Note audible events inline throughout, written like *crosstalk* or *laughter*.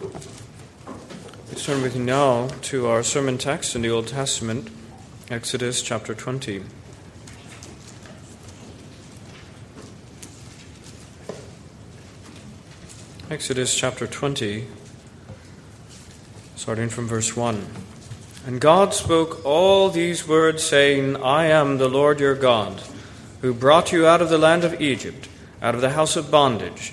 Let's turn with you now to our sermon text in the Old Testament, Exodus chapter 20. Exodus chapter 20, starting from verse 1. And God spoke all these words, saying, I am the Lord your God, who brought you out of the land of Egypt, out of the house of bondage.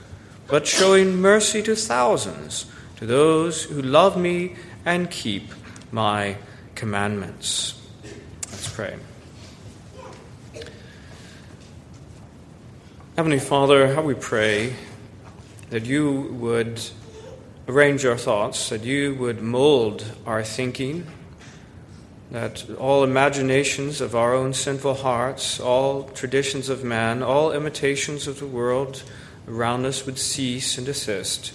but showing mercy to thousands, to those who love me and keep my commandments. Let's pray. Heavenly Father, how we pray that you would arrange our thoughts, that you would mold our thinking, that all imaginations of our own sinful hearts, all traditions of man, all imitations of the world around us would cease and desist,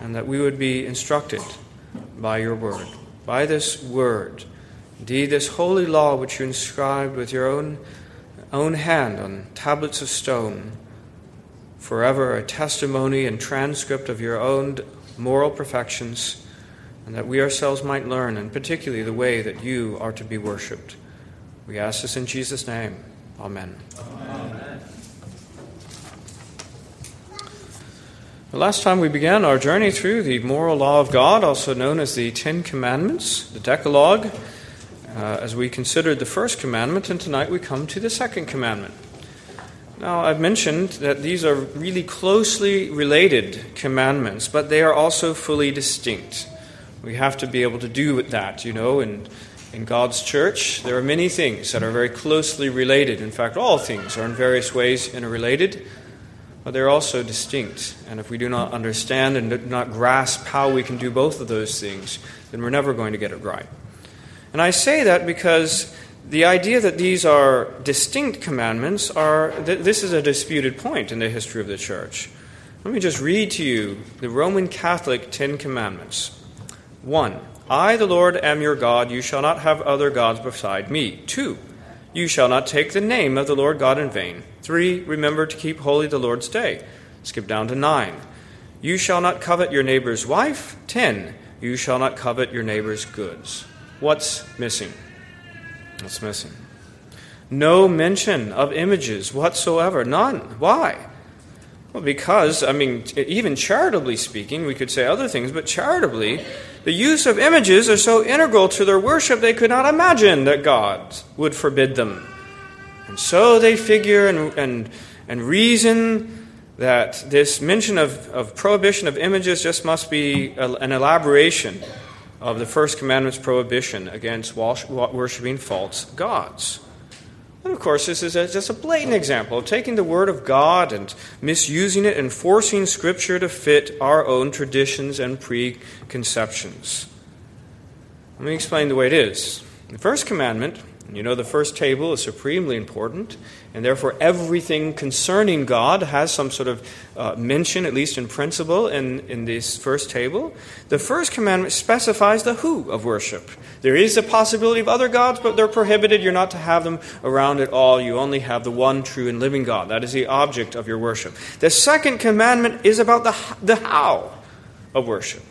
and that we would be instructed by your word, by this word. Indeed, this holy law which you inscribed with your own, own hand on tablets of stone forever a testimony and transcript of your own moral perfections, and that we ourselves might learn, and particularly the way that you are to be worshipped. We ask this in Jesus' name. Amen. Amen. The last time we began our journey through the moral law of God, also known as the Ten Commandments, the Decalogue, uh, as we considered the first commandment, and tonight we come to the second commandment. Now, I've mentioned that these are really closely related commandments, but they are also fully distinct. We have to be able to do that, you know, in, in God's church. There are many things that are very closely related. In fact, all things are in various ways interrelated, but they're also distinct. And if we do not understand and do not grasp how we can do both of those things, then we're never going to get it right. And I say that because the idea that these are distinct commandments are th- this is a disputed point in the history of the church. Let me just read to you the Roman Catholic Ten Commandments. 1. I, the Lord, am your God. You shall not have other gods beside me. 2. You shall not take the name of the Lord God in vain. 3. Remember to keep holy the Lord's day. Skip down to 9. You shall not covet your neighbor's wife. 10. You shall not covet your neighbor's goods. What's missing? What's missing? No mention of images whatsoever. None. Why? Well, because, I mean, even charitably speaking, we could say other things, but charitably, the use of images are so integral to their worship they could not imagine that God would forbid them. And so they figure and, and, and reason that this mention of, of prohibition of images just must be a, an elaboration of the first commandment's prohibition against worshiping false gods. And of course, this is a, just a blatant example of taking the Word of God and misusing it and forcing Scripture to fit our own traditions and preconceptions. Let me explain the way it is. The first commandment you know, the first table is supremely important, and therefore everything concerning God has some sort of uh, mention, at least in principle, in, in this first table. The first commandment specifies the who of worship. There is a possibility of other gods, but they're prohibited. You're not to have them around at all. You only have the one true and living God. That is the object of your worship. The second commandment is about the, the how of worship.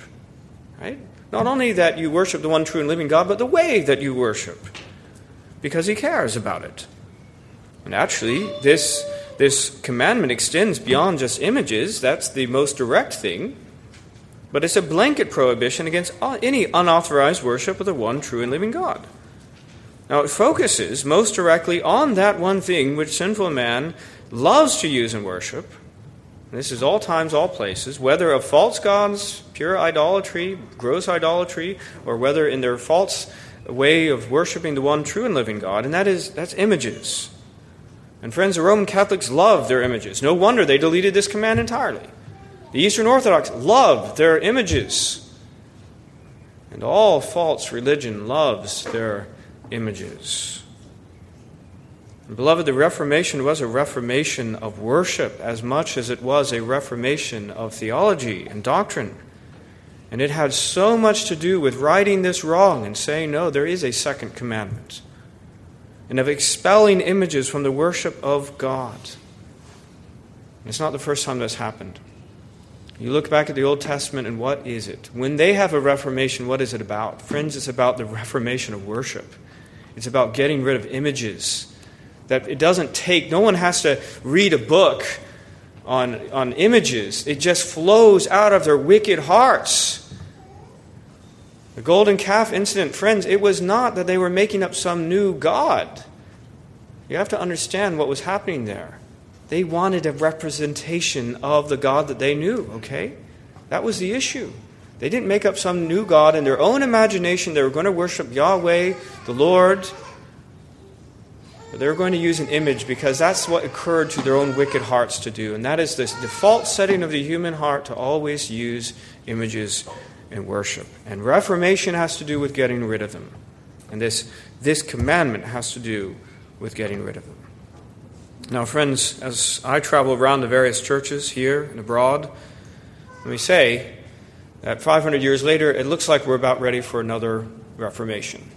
Right? Not only that you worship the one true and living God, but the way that you worship because he cares about it. And actually, this, this commandment extends beyond just images. That's the most direct thing. But it's a blanket prohibition against any unauthorized worship of the one true and living God. Now, it focuses most directly on that one thing which sinful man loves to use in worship. This is all times, all places, whether of false gods, pure idolatry, gross idolatry, or whether in their false way of worshiping the one true and living God, and that is that's images. And friends, the Roman Catholics love their images. No wonder they deleted this command entirely. The Eastern Orthodox love their images. And all false religion loves their images. And beloved, the Reformation was a reformation of worship as much as it was a reformation of theology and doctrine. And it had so much to do with righting this wrong and saying, no, there is a second commandment, and of expelling images from the worship of God. It's not the first time that's happened. You look back at the Old Testament, and what is it? When they have a reformation, what is it about? Friends, it's about the reformation of worship. It's about getting rid of images. That it doesn't take, no one has to read a book on, on images, it just flows out of their wicked hearts. The golden calf incident, friends, it was not that they were making up some new God. You have to understand what was happening there. They wanted a representation of the God that they knew, okay? That was the issue. They didn't make up some new God in their own imagination. They were going to worship Yahweh, the Lord. But they were going to use an image because that's what occurred to their own wicked hearts to do. And that is this default setting of the human heart to always use images in worship. And Reformation has to do with getting rid of them. And this, this commandment has to do with getting rid of them. Now, friends, as I travel around the various churches here and abroad, let me say that 500 years later, it looks like we're about ready for another Reformation.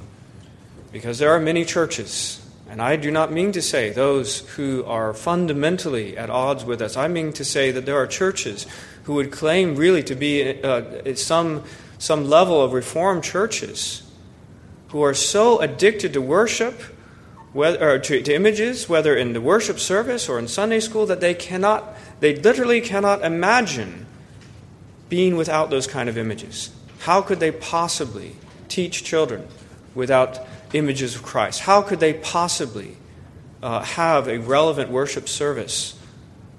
Because there are many churches, and I do not mean to say those who are fundamentally at odds with us. I mean to say that there are churches who would claim really to be uh, some, some level of Reformed churches who are so addicted to worship whether, to, to images, whether in the worship service or in Sunday school, that they cannot, they literally cannot imagine being without those kind of images. How could they possibly teach children without images of Christ? How could they possibly uh, have a relevant worship service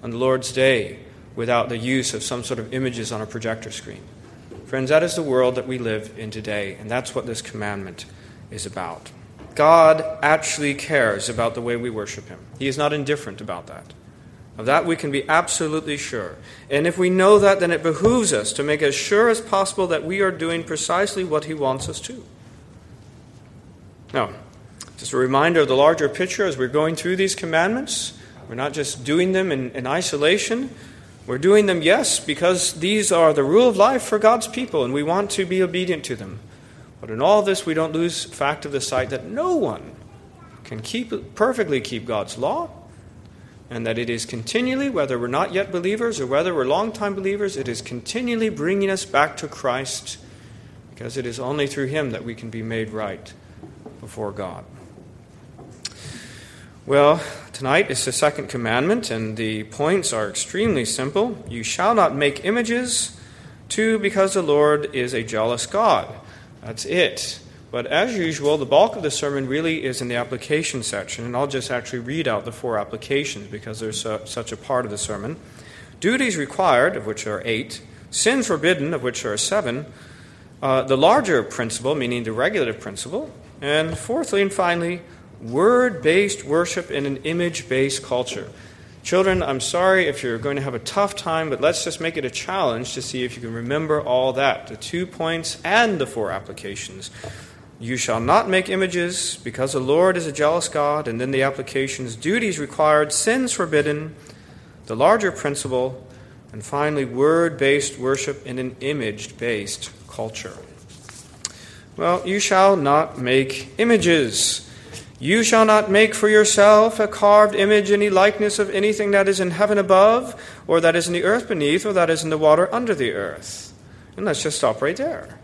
on the Lord's Day without the use of some sort of images on a projector screen? Friends, that is the world that we live in today, and that's what this commandment is about. God actually cares about the way we worship Him. He is not indifferent about that. Of that we can be absolutely sure. And if we know that, then it behooves us to make as sure as possible that we are doing precisely what He wants us to. Now, just a reminder of the larger picture as we're going through these commandments. We're not just doing them in, in isolation. We're doing them, yes, because these are the rule of life for God's people, and we want to be obedient to them. But in all this, we don't lose fact of the sight that no one can keep perfectly keep God's law, and that it is continually, whether we're not yet believers or whether we're long-time believers, it is continually bringing us back to Christ, because it is only through Him that we can be made right before God. Well, tonight is the second commandment, and the points are extremely simple. You shall not make images. Two, because the Lord is a jealous God. That's it. But as usual, the bulk of the sermon really is in the application section, and I'll just actually read out the four applications because they're such a part of the sermon. Duties required, of which are eight, sins forbidden, of which are seven, uh, the larger principle, meaning the regulative principle, and fourthly and finally, word based worship in an image based culture. Children, I'm sorry if you're going to have a tough time, but let's just make it a challenge to see if you can remember all that the two points and the four applications. You shall not make images, because the Lord is a jealous God, and then the applications duties required, sins forbidden, the larger principle, and finally, word based worship in an image based culture. Well, you shall not make images. You shall not make for yourself a carved image, any likeness of anything that is in heaven above, or that is in the earth beneath, or that is in the water under the earth. And let's just stop right there.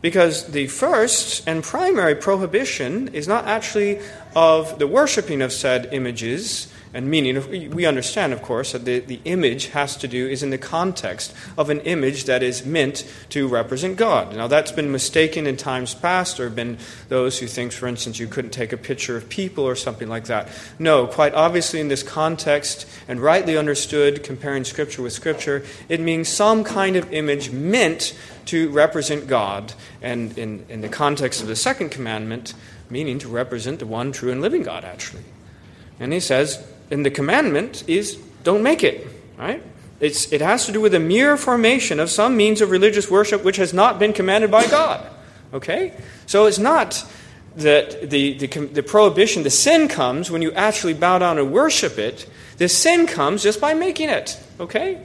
Because the first and primary prohibition is not actually of the worshipping of said images, and meaning. We understand, of course, that the, the image has to do is in the context of an image that is meant to represent God. Now, that's been mistaken in times past. There have been those who think, for instance, you couldn't take a picture of people or something like that. No, quite obviously, in this context, and rightly understood, comparing Scripture with Scripture, it means some kind of image meant to represent God. And in, in the context of the second commandment, meaning to represent the one true and living God, actually. And he says, and the commandment is don't make it, right? It's, it has to do with a mere formation of some means of religious worship which has not been commanded by God. Okay? So it's not that the, the, the prohibition, the sin comes when you actually bow down and worship it. The sin comes just by making it. Okay?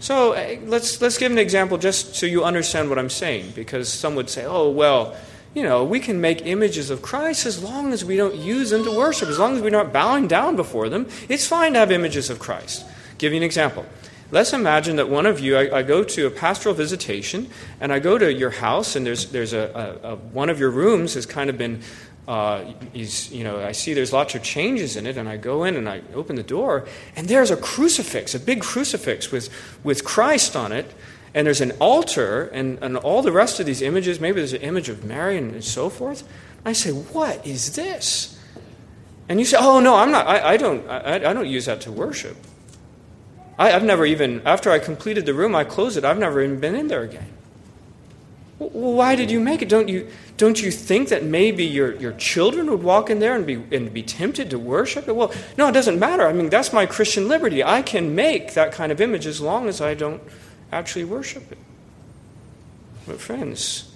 So uh, let's, let's give an example just so you understand what I'm saying, because some would say, oh, well, you know, we can make images of Christ as long as we don't use them to worship, as long as we're not bowing down before them. It's fine to have images of Christ. give you an example. Let's imagine that one of you, I, I, go to a pastoral visitation, and I go to your house, and there's, there's a, a, a one of your rooms has kind of been, uh, you know, I see there's lots of changes in it, and I go in and I open the door, and there's a crucifix, a big crucifix with, with Christ on it, and there's an altar, and, and all the rest of these images, maybe there's an image of Mary and, and so forth. I say, What is this? And you say, Oh, no, I'm not, I, I don't, I, I don't use that to worship. I, have never even, after I completed the room, I closed it. I've never even been in there again. Well, why did you make it? Don't you, don't you think that maybe your, your children would walk in there and be, and be tempted to worship it? Well, no, it doesn't matter. I mean, that's my Christian liberty. I can make that kind of image as long as I don't actually worship it. But, friends,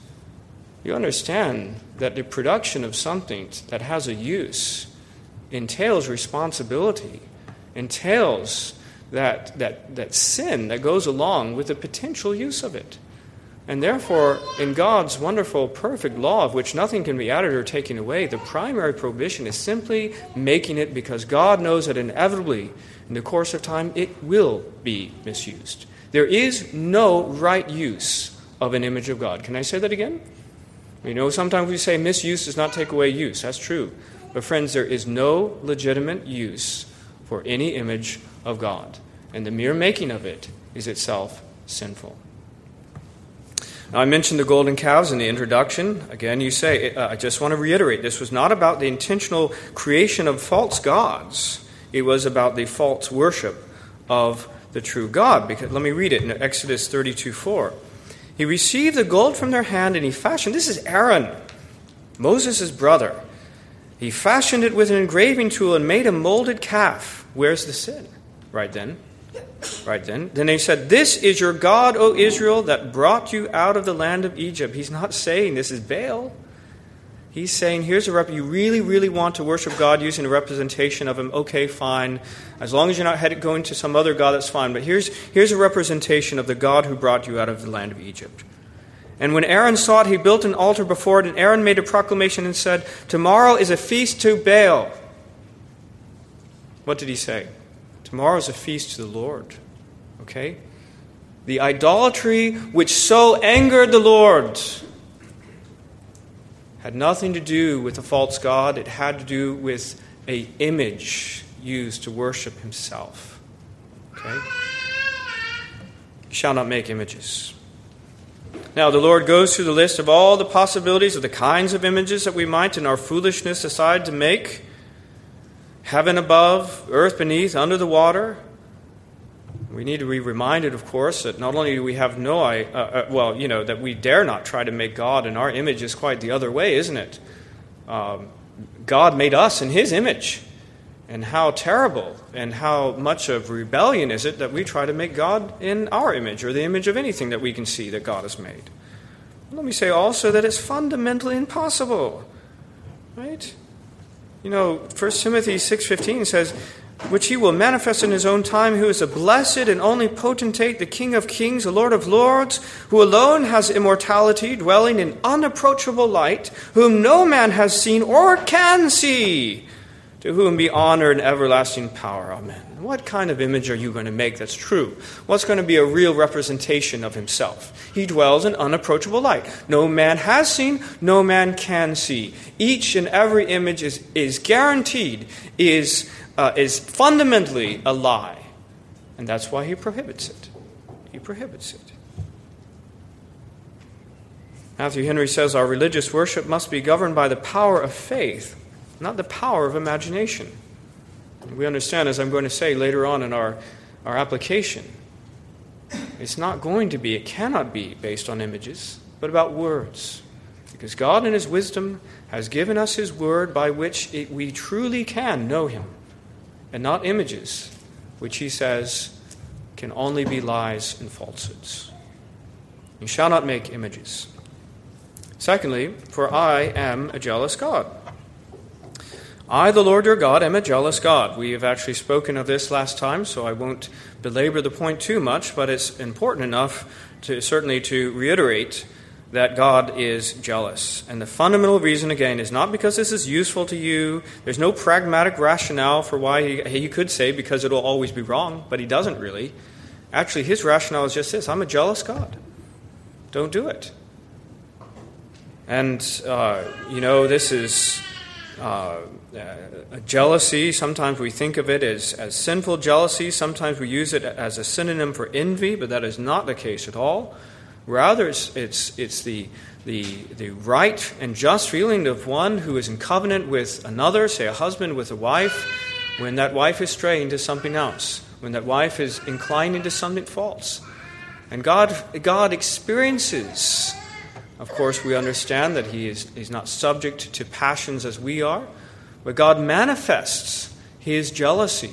you understand that the production of something that has a use entails responsibility, entails that, that, that sin that goes along with the potential use of it. And therefore, in God's wonderful, perfect law, of which nothing can be added or taken away, the primary prohibition is simply making it because God knows that inevitably, in the course of time, it will be misused. There is no right use of an image of God. Can I say that again? You know, sometimes we say misuse does not take away use. That's true. But, friends, there is no legitimate use for any image of God. And the mere making of it is itself sinful. Now, I mentioned the golden calves in the introduction. Again, you say, uh, I just want to reiterate this was not about the intentional creation of false gods, it was about the false worship of the true God. Because let me read it in Exodus 32 4. He received the gold from their hand and he fashioned. This is Aaron, Moses' brother. He fashioned it with an engraving tool and made a molded calf. Where's the sin? Right then. Right then. Then he said, This is your God, O Israel, that brought you out of the land of Egypt. He's not saying this is Baal. He's saying, here's a rep. You really, really want to worship God using a representation of Him. Okay, fine. As long as you're not headed going to some other God, that's fine. But here's, here's a representation of the God who brought you out of the land of Egypt. And when Aaron saw it, he built an altar before it, and Aaron made a proclamation and said, Tomorrow is a feast to Baal. What did he say? Tomorrow is a feast to the Lord. Okay? The idolatry which so angered the Lord had nothing to do with a false god, it had to do with a image used to worship himself. Okay? You shall not make images. Now, the Lord goes through the list of all the possibilities of the kinds of images that we might, in our foolishness, decide to make heaven above, earth beneath, under the water. We need to be reminded, of course, that not only do we have no, uh, uh, well, you know, that we dare not try to make God in our image is quite the other way, isn't it? Um, God made us in His image. And how terrible and how much of rebellion is it that we try to make God in our image or the image of anything that we can see that God has made? Let me say also that it's fundamentally impossible. Right? You know, 1 Timothy 6:15 says, which he will manifest in his own time, who is a blessed and only potentate, the King of kings, the Lord of lords, who alone has immortality, dwelling in unapproachable light, whom no man has seen or can see, to whom be honor and everlasting power. Amen. What kind of image are you going to make that's true? What's going to be a real representation of himself? He dwells in unapproachable light. No man has seen, no man can see. Each and every image is, is guaranteed, is uh, is fundamentally a lie. And that's why he prohibits it. He prohibits it. Matthew Henry says our religious worship must be governed by the power of faith, not the power of imagination. We understand, as I'm going to say later on in our, our application, it's not going to be, it cannot be based on images, but about words. Because God, in His wisdom, has given us His word by which it, we truly can know Him and not images, which he says can only be lies and falsehoods. You shall not make images. Secondly, for I am a jealous God. I, the Lord your God, am a jealous God. We have actually spoken of this last time, so I won't belabor the point too much, but it's important enough to certainly to reiterate that God is jealous. And the fundamental reason, again, is not because this is useful to you. There's no pragmatic rationale for why he, he could say because it'll always be wrong, but he doesn't really. Actually, his rationale is just this I'm a jealous God. Don't do it. And, uh, you know, this is uh, a jealousy. Sometimes we think of it as, as sinful jealousy. Sometimes we use it as a synonym for envy, but that is not the case at all. Rather, it's, it's, it's the, the, the right and just feeling of one who is in covenant with another, say a husband with a wife, when that wife is straying to something else, when that wife is inclining to something false. And God, God experiences, of course, we understand that he is he's not subject to passions as we are, but God manifests his jealousy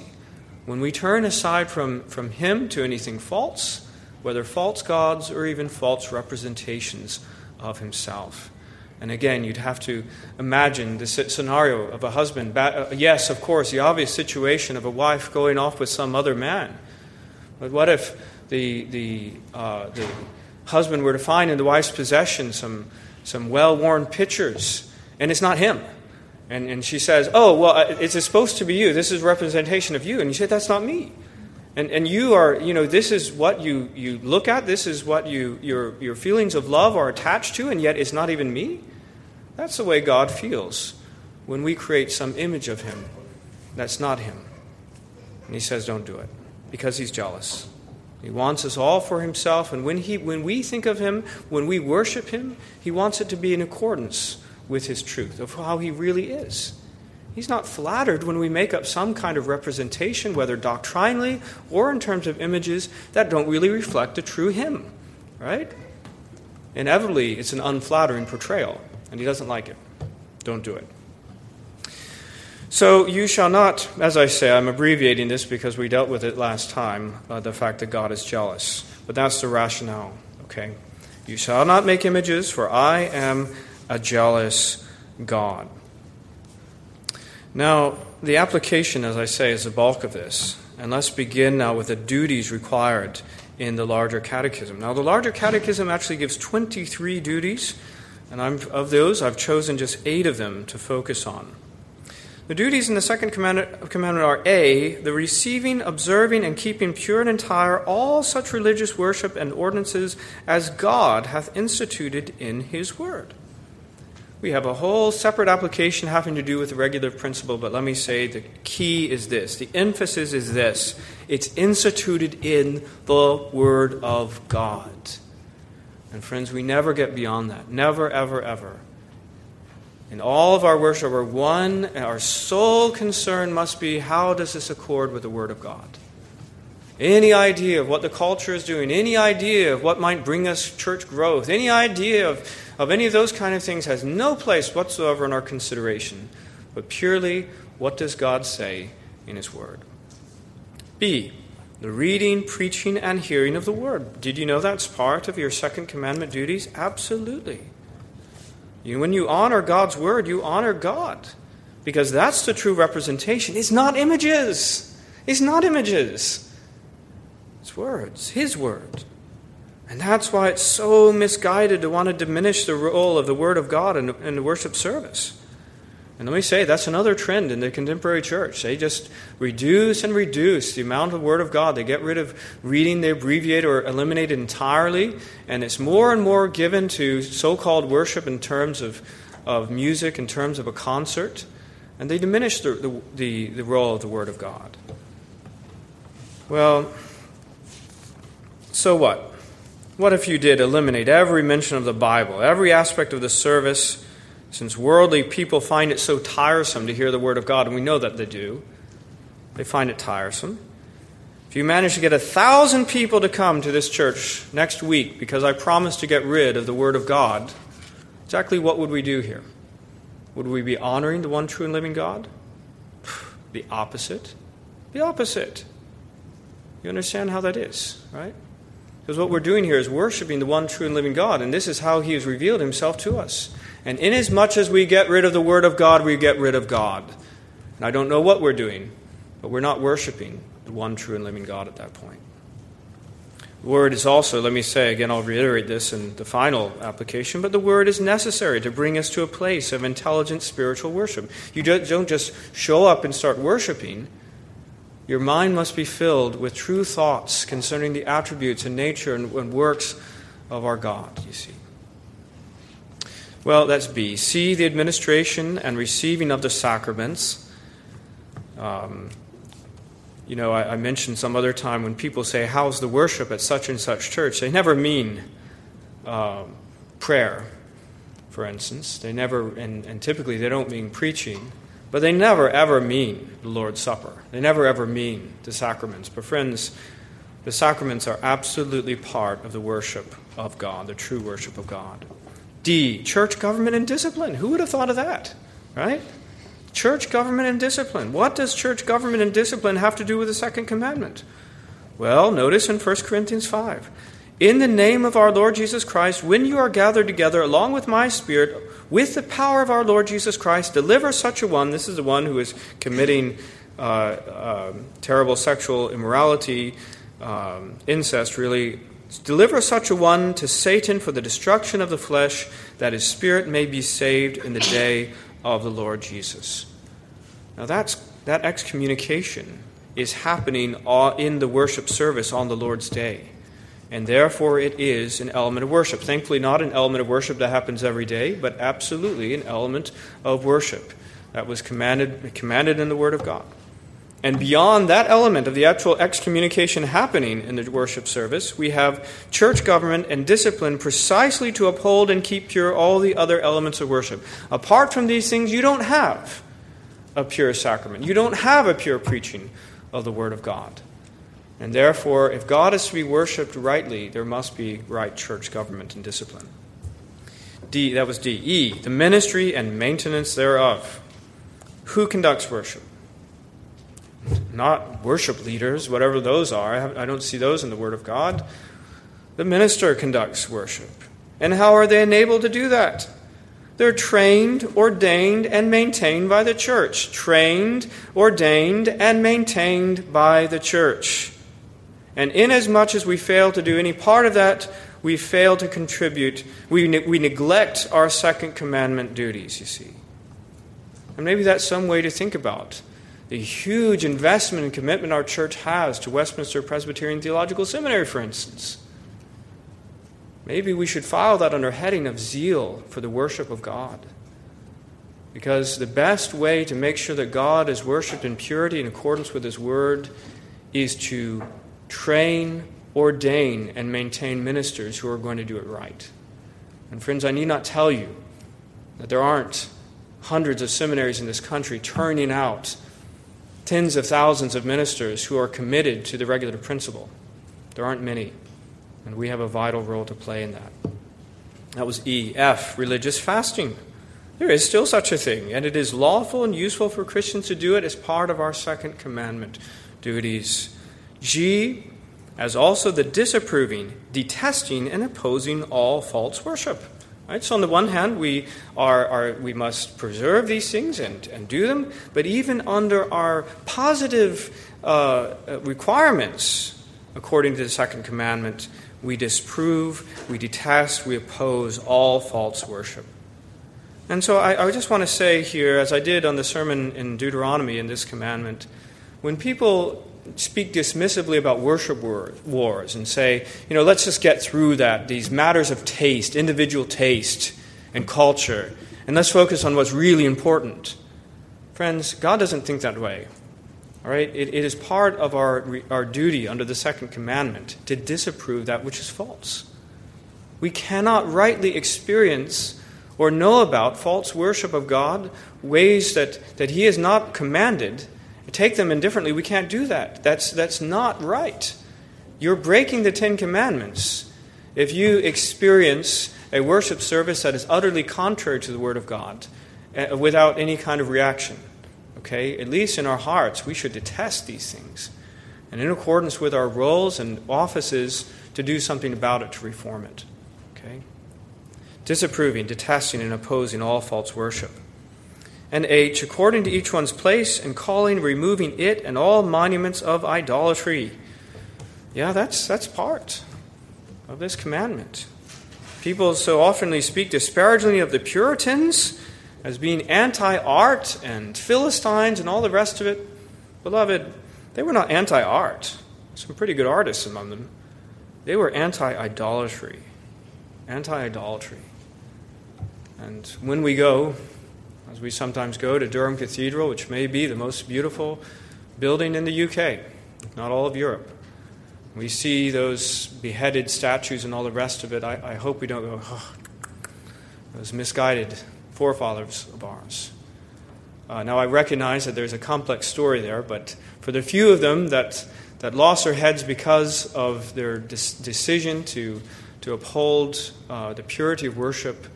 when we turn aside from, from him to anything false whether false gods or even false representations of himself. And again, you'd have to imagine the scenario of a husband. Uh, yes, of course, the obvious situation of a wife going off with some other man. But what if the, the, uh, the husband were to find in the wife's possession some, some well worn pictures, and it's not him? And, and she says, Oh, well, uh, it's supposed to be you. This is representation of you. And you say, That's not me. And, and you are, you know, this is what you, you look at, this is what you, your, your feelings of love are attached to, and yet it's not even me? That's the way God feels when we create some image of Him that's not Him. And He says, don't do it, because He's jealous. He wants us all for Himself, and when, he, when we think of Him, when we worship Him, He wants it to be in accordance with His truth of how He really is. He's not flattered when we make up some kind of representation, whether doctrinally or in terms of images, that don't really reflect the true Him, right? Inevitably, it's an unflattering portrayal, and He doesn't like it. Don't do it. So, you shall not, as I say, I'm abbreviating this because we dealt with it last time, uh, the fact that God is jealous. But that's the rationale, okay? You shall not make images, for I am a jealous God. Now, the application, as I say, is the bulk of this. And let's begin now with the duties required in the larger catechism. Now, the larger catechism actually gives 23 duties, and I'm, of those, I've chosen just eight of them to focus on. The duties in the second commandment, commandment are A, the receiving, observing, and keeping pure and entire all such religious worship and ordinances as God hath instituted in his word. We have a whole separate application having to do with the regulative principle, but let me say the key is this. The emphasis is this it's instituted in the Word of God. And friends, we never get beyond that. Never, ever, ever. In all of our worship, our one, and our sole concern must be how does this accord with the Word of God? Any idea of what the culture is doing, any idea of what might bring us church growth, any idea of of any of those kind of things has no place whatsoever in our consideration, but purely what does God say in His Word? B. The reading, preaching, and hearing of the Word. Did you know that's part of your second commandment duties? Absolutely. You, when you honor God's Word, you honor God. Because that's the true representation. It's not images. It's not images. It's words, His Word. And that's why it's so misguided to want to diminish the role of the Word of God in, in the worship service. And let me say, that's another trend in the contemporary church. They just reduce and reduce the amount of Word of God. They get rid of reading, they abbreviate or eliminate it entirely. And it's more and more given to so called worship in terms of, of music, in terms of a concert. And they diminish the, the, the, the role of the Word of God. Well, so what? What if you did eliminate every mention of the Bible, every aspect of the service, since worldly people find it so tiresome to hear the Word of God, and we know that they do? They find it tiresome. If you manage to get a thousand people to come to this church next week because I promised to get rid of the Word of God, exactly what would we do here? Would we be honoring the one true and living God? *sighs* The opposite. The opposite. You understand how that is, right? Because what we're doing here is worshiping the one true and living God, and this is how He has revealed Himself to us. And inasmuch as we get rid of the Word of God, we get rid of God. And I don't know what we're doing, but we're not worshiping the one true and living God at that point. The word is also, let me say again, I'll reiterate this in the final application, but the word is necessary to bring us to a place of intelligent spiritual worship. You don't just show up and start worshiping. Your mind must be filled with true thoughts concerning the attributes and nature and, and works of our God, you see. Well, that's B. C, the administration and receiving of the sacraments. Um, you know, I, I, mentioned some other time when people say, How's the worship at such and such church? They never mean uh, prayer, for instance. They never, and, and typically they don't mean preaching, but they never ever mean the Lord's Supper. They never ever mean the sacraments. But, friends, the sacraments are absolutely part of the worship of God, the true worship of God. D, church government and discipline. Who would have thought of that, right? Church government and discipline. What does church government and discipline have to do with the second commandment? Well, notice in 1 Corinthians 5. In the name of our Lord Jesus Christ, when you are gathered together along with my Spirit, with the power of our Lord Jesus Christ, deliver such a one. This is the one who is committing uh, uh, terrible sexual immorality, um, incest, really. Deliver such a one to Satan for the destruction of the flesh, that his spirit may be saved in the day of the Lord Jesus. Now, that's, that excommunication is happening in the worship service on the Lord's day. And therefore, it is an element of worship. Thankfully, not an element of worship that happens every day, but absolutely an element of worship that was commanded, commanded in the Word of God. And beyond that element of the actual excommunication happening in the worship service, we have church government and discipline precisely to uphold and keep pure all the other elements of worship. Apart from these things, you don't have a pure sacrament. You don't have a pure preaching of the Word of God. And therefore, if God is to be worshiped rightly, there must be right church government and discipline. D, that was D. E, the ministry and maintenance thereof. Who conducts worship? not worship leaders, whatever those are. I, don't see those in the Word of God. The minister conducts worship. And how are they enabled to do that? They're trained, ordained, and maintained by the church. Trained, ordained, and maintained by the church. And inasmuch as we fail to do any part of that, we fail to contribute. We, ne- we neglect our second commandment duties, you see. And maybe that's some way to think about the huge investment and commitment our church has to Westminster Presbyterian Theological Seminary, for instance. Maybe we should file that under heading of zeal for the worship of God. Because the best way to make sure that God is worshiped in purity in accordance with His Word is to train, ordain, and maintain ministers who are going to do it right. And friends, I need not tell you that there aren't hundreds of seminaries in this country turning out tens of thousands of ministers who are committed to the regulative principle. There aren't many, and we have a vital role to play in that. That was E. F. Religious fasting. There is still such a thing, and it is lawful and useful for Christians to do it as part of our second commandment duties. G. As also the disapproving, detesting, and opposing all false worship. Right? So, on the one hand, we, are, are, we must preserve these things and, and do them, but even under our positive uh, requirements, according to the second commandment, we disprove, we detest, we oppose all false worship. And so I, I, just want to say here, as I did on the sermon in Deuteronomy in this commandment, when people speak dismissively about worship wars and say, you know, let's just get through that, these matters of taste, individual taste and culture, and let's focus on what's really important. Friends, God doesn't think that way. All right? It, it is part of our, our duty under the second commandment to disapprove that which is false. We cannot rightly experience or know about false worship of God, ways that, that He has not commanded take them indifferently. We can't do that. That's, that's not right. You're breaking the Ten Commandments if you experience a worship service that is utterly contrary to the Word of God uh, without any kind of reaction. Okay? At least in our hearts, we should detest these things. And in accordance with our roles and offices to do something about it, to reform it. Okay? Disapproving, detesting, and opposing all false worship. And H, according to each one's place, and calling, removing it, and all monuments of idolatry. Yeah, that's, that's part of this commandment. People so oftenly speak disparagingly of the Puritans as being anti art and Philistines and all the rest of it. Beloved, they were not anti art. Some pretty good artists among them. They were anti idolatry. Anti idolatry. And when we go, as we sometimes go to Durham Cathedral, which may be the most beautiful building in the UK, not all of Europe, we see those beheaded statues and all the rest of it. I, I hope we don't go, oh, those misguided forefathers of ours. Uh, now, I recognize that there's a complex story there, but for the few of them that, that lost their heads because of their decision to, to uphold uh, the purity of worship,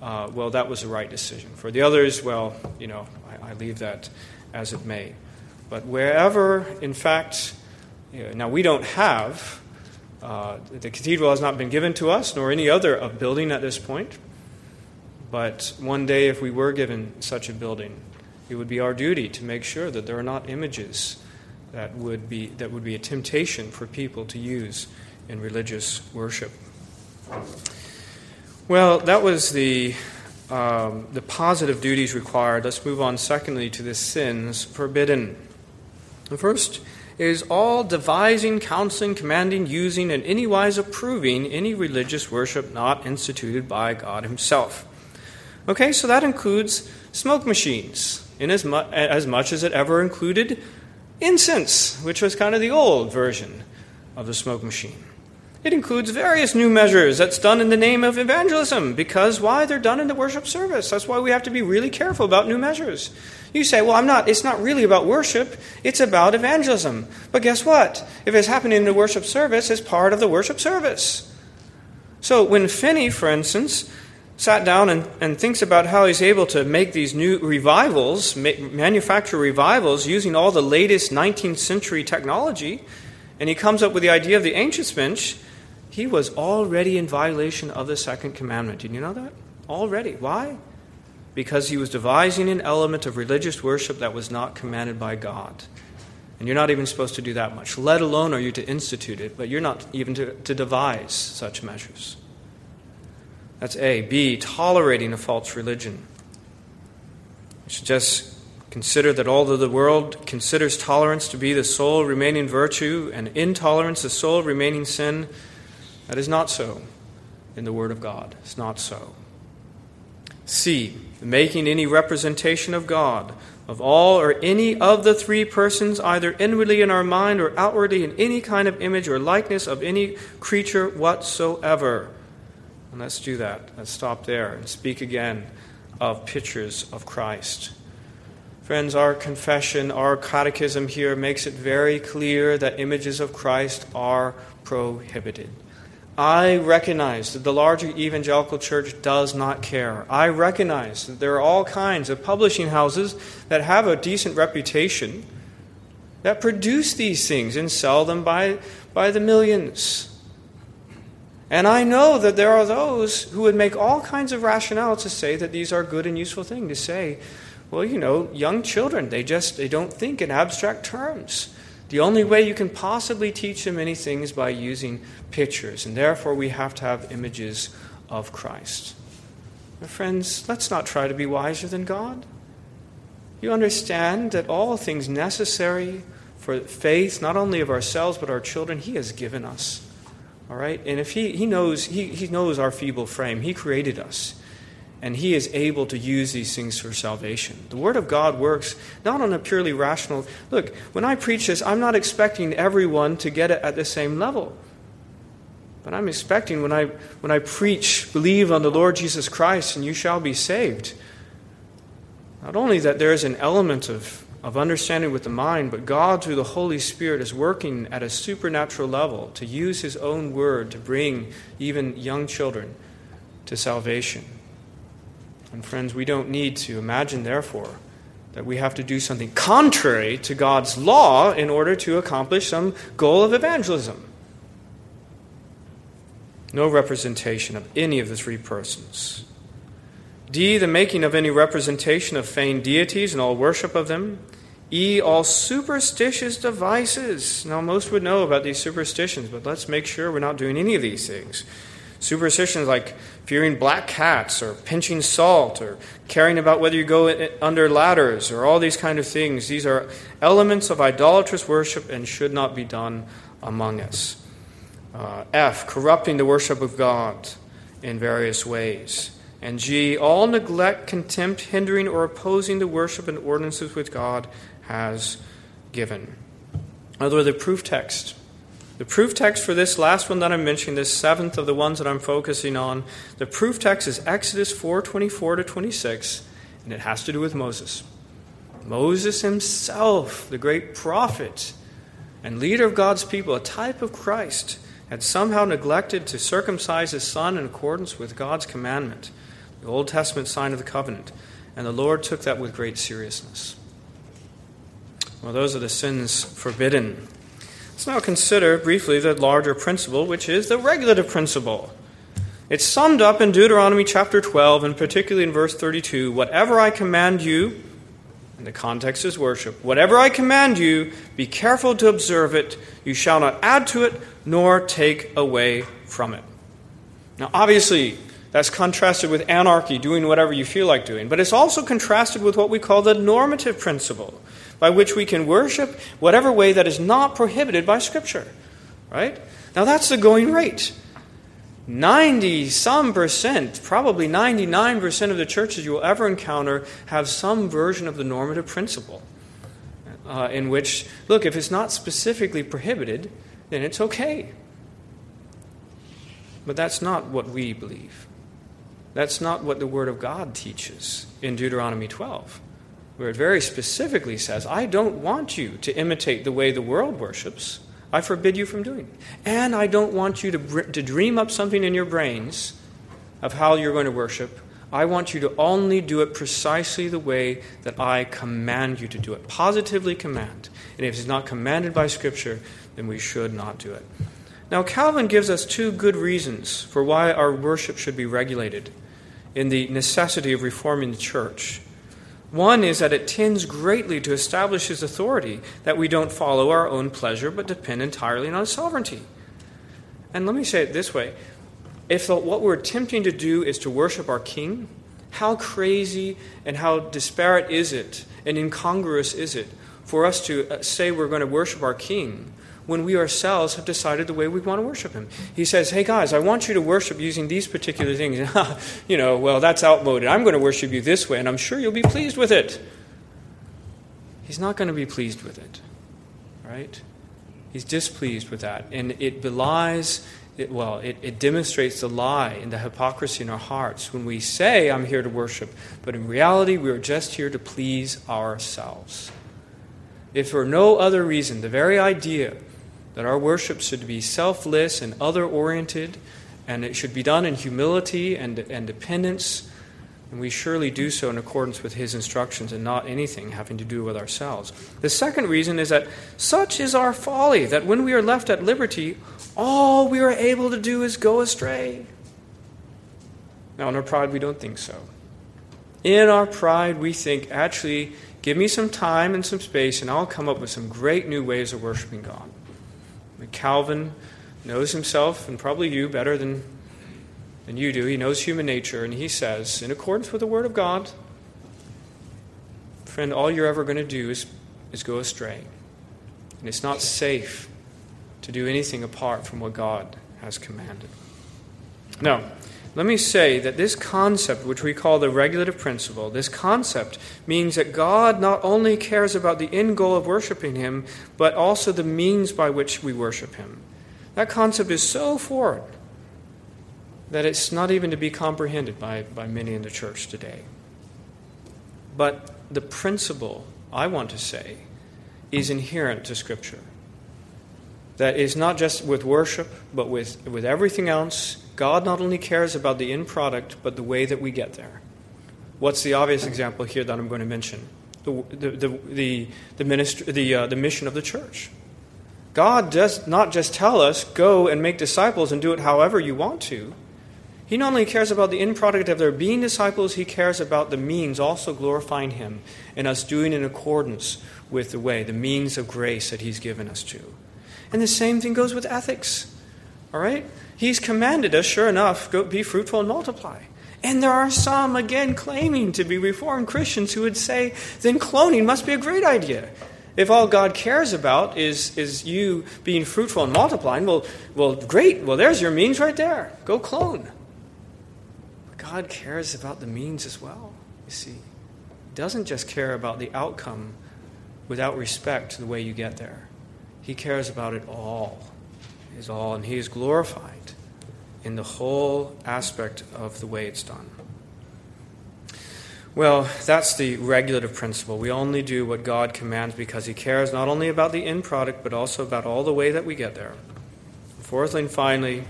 uh, well, that was the right decision. For the others, well, you know, I, I leave that as it may. But wherever, in fact, you know, now we don't have, uh, the cathedral has not been given to us, nor any other building at this point. But one day, if we were given such a building, it would be our duty to make sure that there are not images that would be, that would be a temptation for people to use in religious worship. Well, that was the, um, the positive duties required. Let's move on, secondly, to the sins forbidden. The first is all devising, counseling, commanding, using, and anywise approving any religious worship not instituted by God Himself. Okay, so that includes smoke machines, in as, mu- as much as it ever included incense, which was kind of the old version of the smoke machine. It includes various new measures that's done in the name of evangelism because why? They're done in the worship service. That's why we have to be really careful about new measures. You say, well, I'm not, it's not really about worship, it's about evangelism. But guess what? If it's happening in the worship service, it's part of the worship service. So when Finney, for instance, sat down and, and thinks about how he's able to make these new revivals, manufacture revivals using all the latest 19th century technology, and he comes up with the idea of the anxious bench, he was already in violation of the second commandment. Did you know that? Already. Why? Because he was devising an element of religious worship that was not commanded by God. And you're not even supposed to do that much, let alone are you to institute it, but you're not even to, to devise such measures. That's A. B. Tolerating a false religion. We should just consider that although the world considers tolerance to be the sole remaining virtue and intolerance the sole remaining sin, that is not so in the Word of God. It's not so. C. Making any representation of God, of all or any of the three persons, either inwardly in our mind or outwardly in any kind of image or likeness of any creature whatsoever and let's do that. Let's stop there and speak again of pictures of Christ. Friends, our confession, our catechism here makes it very clear that images of Christ are prohibited. I recognize that the larger evangelical church does not care. I recognize that there are all kinds of publishing houses that have a decent reputation that produce these things and sell them by, by the millions. And I know that there are those who would make all kinds of rationale to say that these are good and useful things. To say, well, you know, young children, they just they don't think in abstract terms. The only way you can possibly teach them anything is by using pictures, and therefore we have to have images of Christ. My friends, let's not try to be wiser than God. You understand that all things necessary for faith, not only of ourselves but our children, He has given us. All right? And if he, he knows he, he knows our feeble frame, he created us. And he is able to use these things for salvation. The Word of God works not on a purely rational look, when I preach this, I'm not expecting everyone to get it at the same level. But I'm expecting when I when I preach, believe on the Lord Jesus Christ and you shall be saved. Not only that there is an element of of understanding with the mind, but God, through the Holy Spirit, is working at a supernatural level to use His own word to bring even young children to salvation. And, friends, we don't need to imagine, therefore, that we have to do something contrary to God's law in order to accomplish some goal of evangelism. No representation of any of the three persons. D. The making of any representation of feigned deities and all worship of them. E. All superstitious devices. Now, most would know about these superstitions, but let's make sure we're not doing any of these things. Superstitions like fearing black cats or pinching salt or caring about whether you go under ladders or all these kind of things. These are elements of idolatrous worship and should not be done among us. Uh, F. Corrupting the worship of God in various ways. And G. All neglect, contempt, hindering, or opposing the worship and ordinances which God has given. Other the proof text. The proof text for this last one that I'm mentioning, this seventh of the ones that I'm focusing on, the proof text is Exodus 4:24 to 26, and it has to do with Moses. Moses himself, the great prophet and leader of God's people, a type of Christ, had somehow neglected to circumcise his son in accordance with God's commandment, the Old Testament sign of the covenant, and the Lord took that with great seriousness. Well, those are the sins forbidden Let's now consider briefly the larger principle, which is the regulative principle. It's summed up in Deuteronomy chapter 12, and particularly in verse 32 Whatever I command you, and the context is worship, whatever I command you, be careful to observe it. You shall not add to it, nor take away from it. Now, obviously, that's contrasted with anarchy, doing whatever you feel like doing, but it's also contrasted with what we call the normative principle by which we can worship whatever way that is not prohibited by Scripture. Right? Now that's the going rate. 90 some percent, probably 99% of the churches you will ever encounter have some version of the normative principle. Uh, in which, look, if it's not specifically prohibited, then it's okay. But that's not what we believe. That's not what the Word of God teaches in Deuteronomy 12 where it very specifically says, I don't want you to imitate the way the world worships. I forbid you from doing it. And I don't want you to, to dream up something in your brains of how you're going to worship. I want you to only do it precisely the way that I command you to do it. Positively command. And if it's not commanded by Scripture, then we should not do it. Now, Calvin gives us two good reasons for why our worship should be regulated in the necessity of reforming the church. One is that it tends greatly to establish his authority, that we don't follow our own pleasure but depend entirely on his sovereignty. And let me say it this way if the, what we're attempting to do is to worship our king, how crazy and how disparate is it and incongruous is it for us to uh, say we're going to worship our king when we ourselves have decided the way we want to worship Him. He says, Hey guys, I want you to worship using these particular things. *laughs* you know, well, that's outmoded. I'm going to worship you this way, and I'm sure you'll be pleased with it. He's not going to be pleased with it, right? He's displeased with that. And it belies, it, well, it, it demonstrates the lie and the hypocrisy in our hearts when we say, I'm here to worship, but in reality, we are just here to please ourselves. If for no other reason, the very idea that our worship should be selfless and other oriented, and it should be done in humility and, and dependence. And we surely do so in accordance with his instructions and not anything having to do with ourselves. The second reason is that such is our folly that when we are left at liberty, all we are able to do is go astray. Now, in our pride, we don't think so. In our pride, we think, actually, give me some time and some space, and I'll come up with some great new ways of worshiping God. Calvin knows himself, and probably you better than, than you do. He knows human nature, and he says, in accordance with the Word of God, friend, all you're ever going to do is, is go astray. And it's not safe to do anything apart from what God has commanded. Now, let me say that this concept, which we call the regulative principle, this concept means that God not only cares about the end goal of worshiping Him, but also the means by which we worship Him. That concept is so foreign that it's not even to be comprehended by, by many in the church today. But the principle, I want to say, is inherent to Scripture. That is not just with worship, but with, with everything else God not only cares about the end product, but the way that we get there. What's the obvious example here that I'm going to mention? The, the, the, the, the, the, uh, the mission of the church. God does not just tell us, go and make disciples and do it however you want to. He not only cares about the end product of their being disciples, he cares about the means also glorifying him and us doing in accordance with the way, the means of grace that he's given us to. And the same thing goes with ethics. All right? He's commanded us, sure enough, go be fruitful and multiply. And there are some, again, claiming to be Reformed Christians who would say, then cloning must be a great idea. If all God cares about is, is you being fruitful and multiplying, well, well, great. Well, there's your means right there. Go clone. But God cares about the means as well, you see. He doesn't just care about the outcome without respect to the way you get there. He cares about it all. Is all, and He is glorified in the whole aspect of the way it's done. Well, that's the regulative principle. We only do what God commands because He cares not only about the end product, but also about all the way that we get there. Fourthly and finally,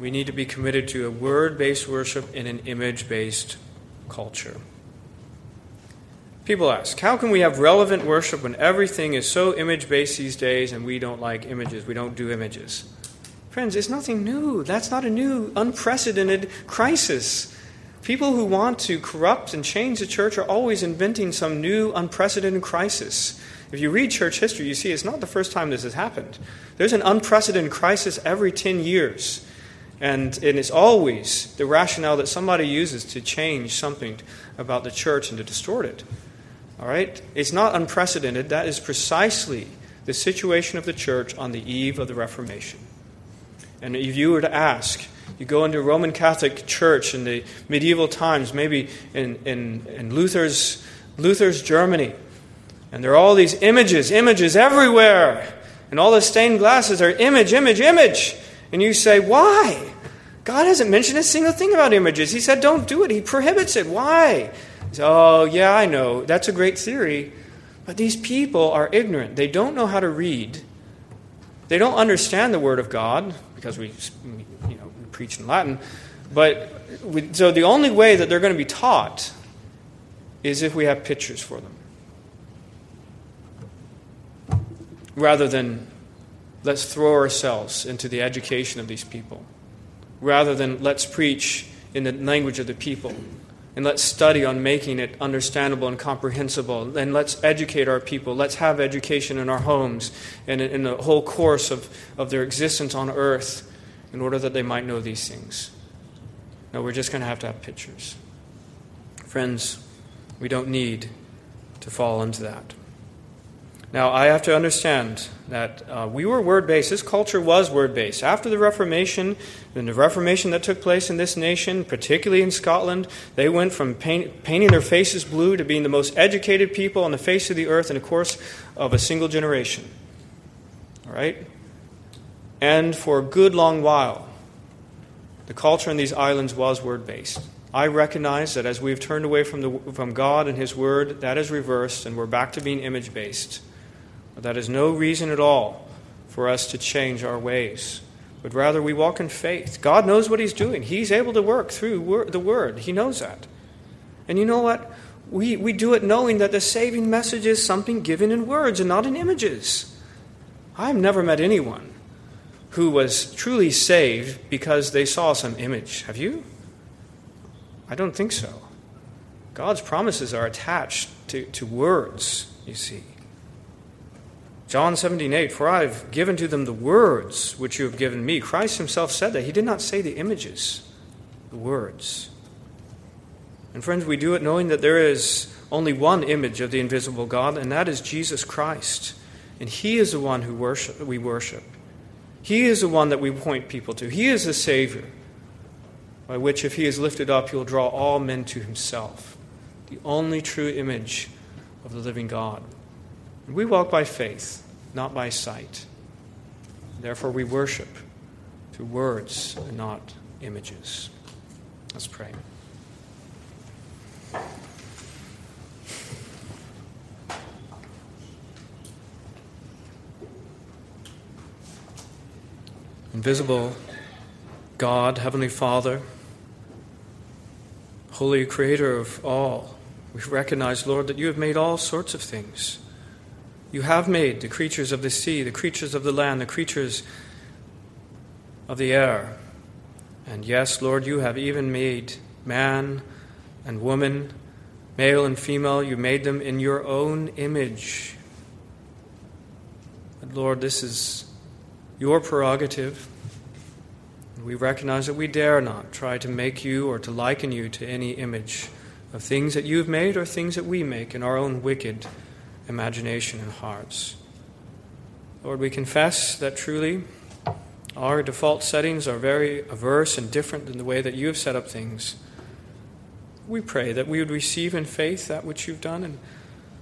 we need to be committed to a word based worship in an image based culture. People ask, how can we have relevant worship when everything is so image based these days and we don't like images? We don't do images. Friends, it's nothing new. That's not a new, unprecedented crisis. People who want to corrupt and change the church are always inventing some new, unprecedented crisis. If you read church history, you see it's not the first time this has happened. There's an unprecedented crisis every 10 years. And, and it's always the rationale that somebody uses to change something about the church and to distort it. All right? It's not unprecedented. That is precisely the situation of the church on the eve of the Reformation. And if you were to ask, you go into a Roman Catholic church in the medieval times, maybe in, in, in Luther's, Luther's Germany, and there are all these images, images everywhere. And all the stained glasses are image, image, image. And you say, why? God hasn't mentioned a single thing about images. He said, don't do it. He prohibits it. Why? Oh, yeah, I know. That's a great theory. But these people are ignorant. They don't know how to read. They don't understand the Word of God because we, you know, preach in Latin. But we, so the only way that they're going to be taught is if we have pictures for them. Rather than let's throw ourselves into the education of these people rather than let's preach in the language of the people and let's study on making it understandable and comprehensible. And let's educate our people. Let's have education in our homes and in the whole course of, of their existence on earth in order that they might know these things. No we're just going to have to have pictures. Friends we don't need to fall into that. Now, I have to understand that uh, we were word based. This culture was word based. After the Reformation, and the Reformation that took place in this nation, particularly in Scotland, they went from paint, painting their faces blue to being the most educated people on the face of the earth in the course of a single generation. All right? And for a good long while, the culture in these islands was word based. I recognize that as we've turned away from, the, from God and His Word, that is reversed, and we're back to being image based. But that is no reason at all for us to change our ways, but rather we walk in faith. God knows what He's doing, He's able to work through the Word. He knows that. And you know what? We, we do it knowing that the saving message is something given in words and not in images. I've never met anyone who was truly saved because they saw some image. Have you? I don't think so. God's promises are attached to, to words, you see. John 17, 8, for I have given to them the words which you have given me. Christ himself said that. He did not say the images, the words. And friends, we do it knowing that there is only one image of the invisible God, and that is Jesus Christ. And He is the one who worship, we worship. He is the one that we point people to. He is the Savior, by which, if He is lifted up, He will draw all men to Himself. The only true image of the living God. We walk by faith, not by sight. Therefore, we worship through words and not images. Let's pray. Invisible God, Heavenly Father, Holy Creator of all, we recognize, Lord, that you have made all sorts of things. You have made the creatures of the sea, the creatures of the land, the creatures of the air. And yes, Lord, you have even made man and woman, male and female, you made them in your own image. But Lord, this is your prerogative. We recognize that we dare not try to make you or to liken you to any image of things that you've made or things that we make in our own wicked imagination and hearts. Lord, we confess that truly our default settings are very averse and different than the way that you have set up things. We pray that we would receive in faith that which you've done and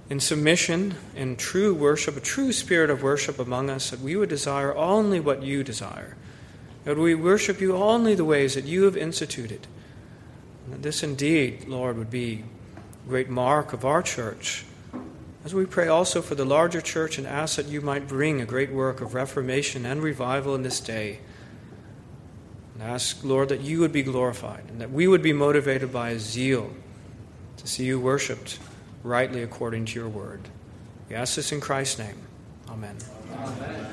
in submission, in true worship, a true spirit of worship among us, that we would desire only what you desire. That we worship you only the ways that you have instituted. And that this indeed, Lord, would be a great mark of our church. As we pray also for the larger church and ask that you might bring a great work of reformation and revival in this day. And ask, Lord, that you would be glorified and that we would be motivated by a zeal to see you worshiped rightly according to your word. We ask this in Christ's name. Amen. Amen.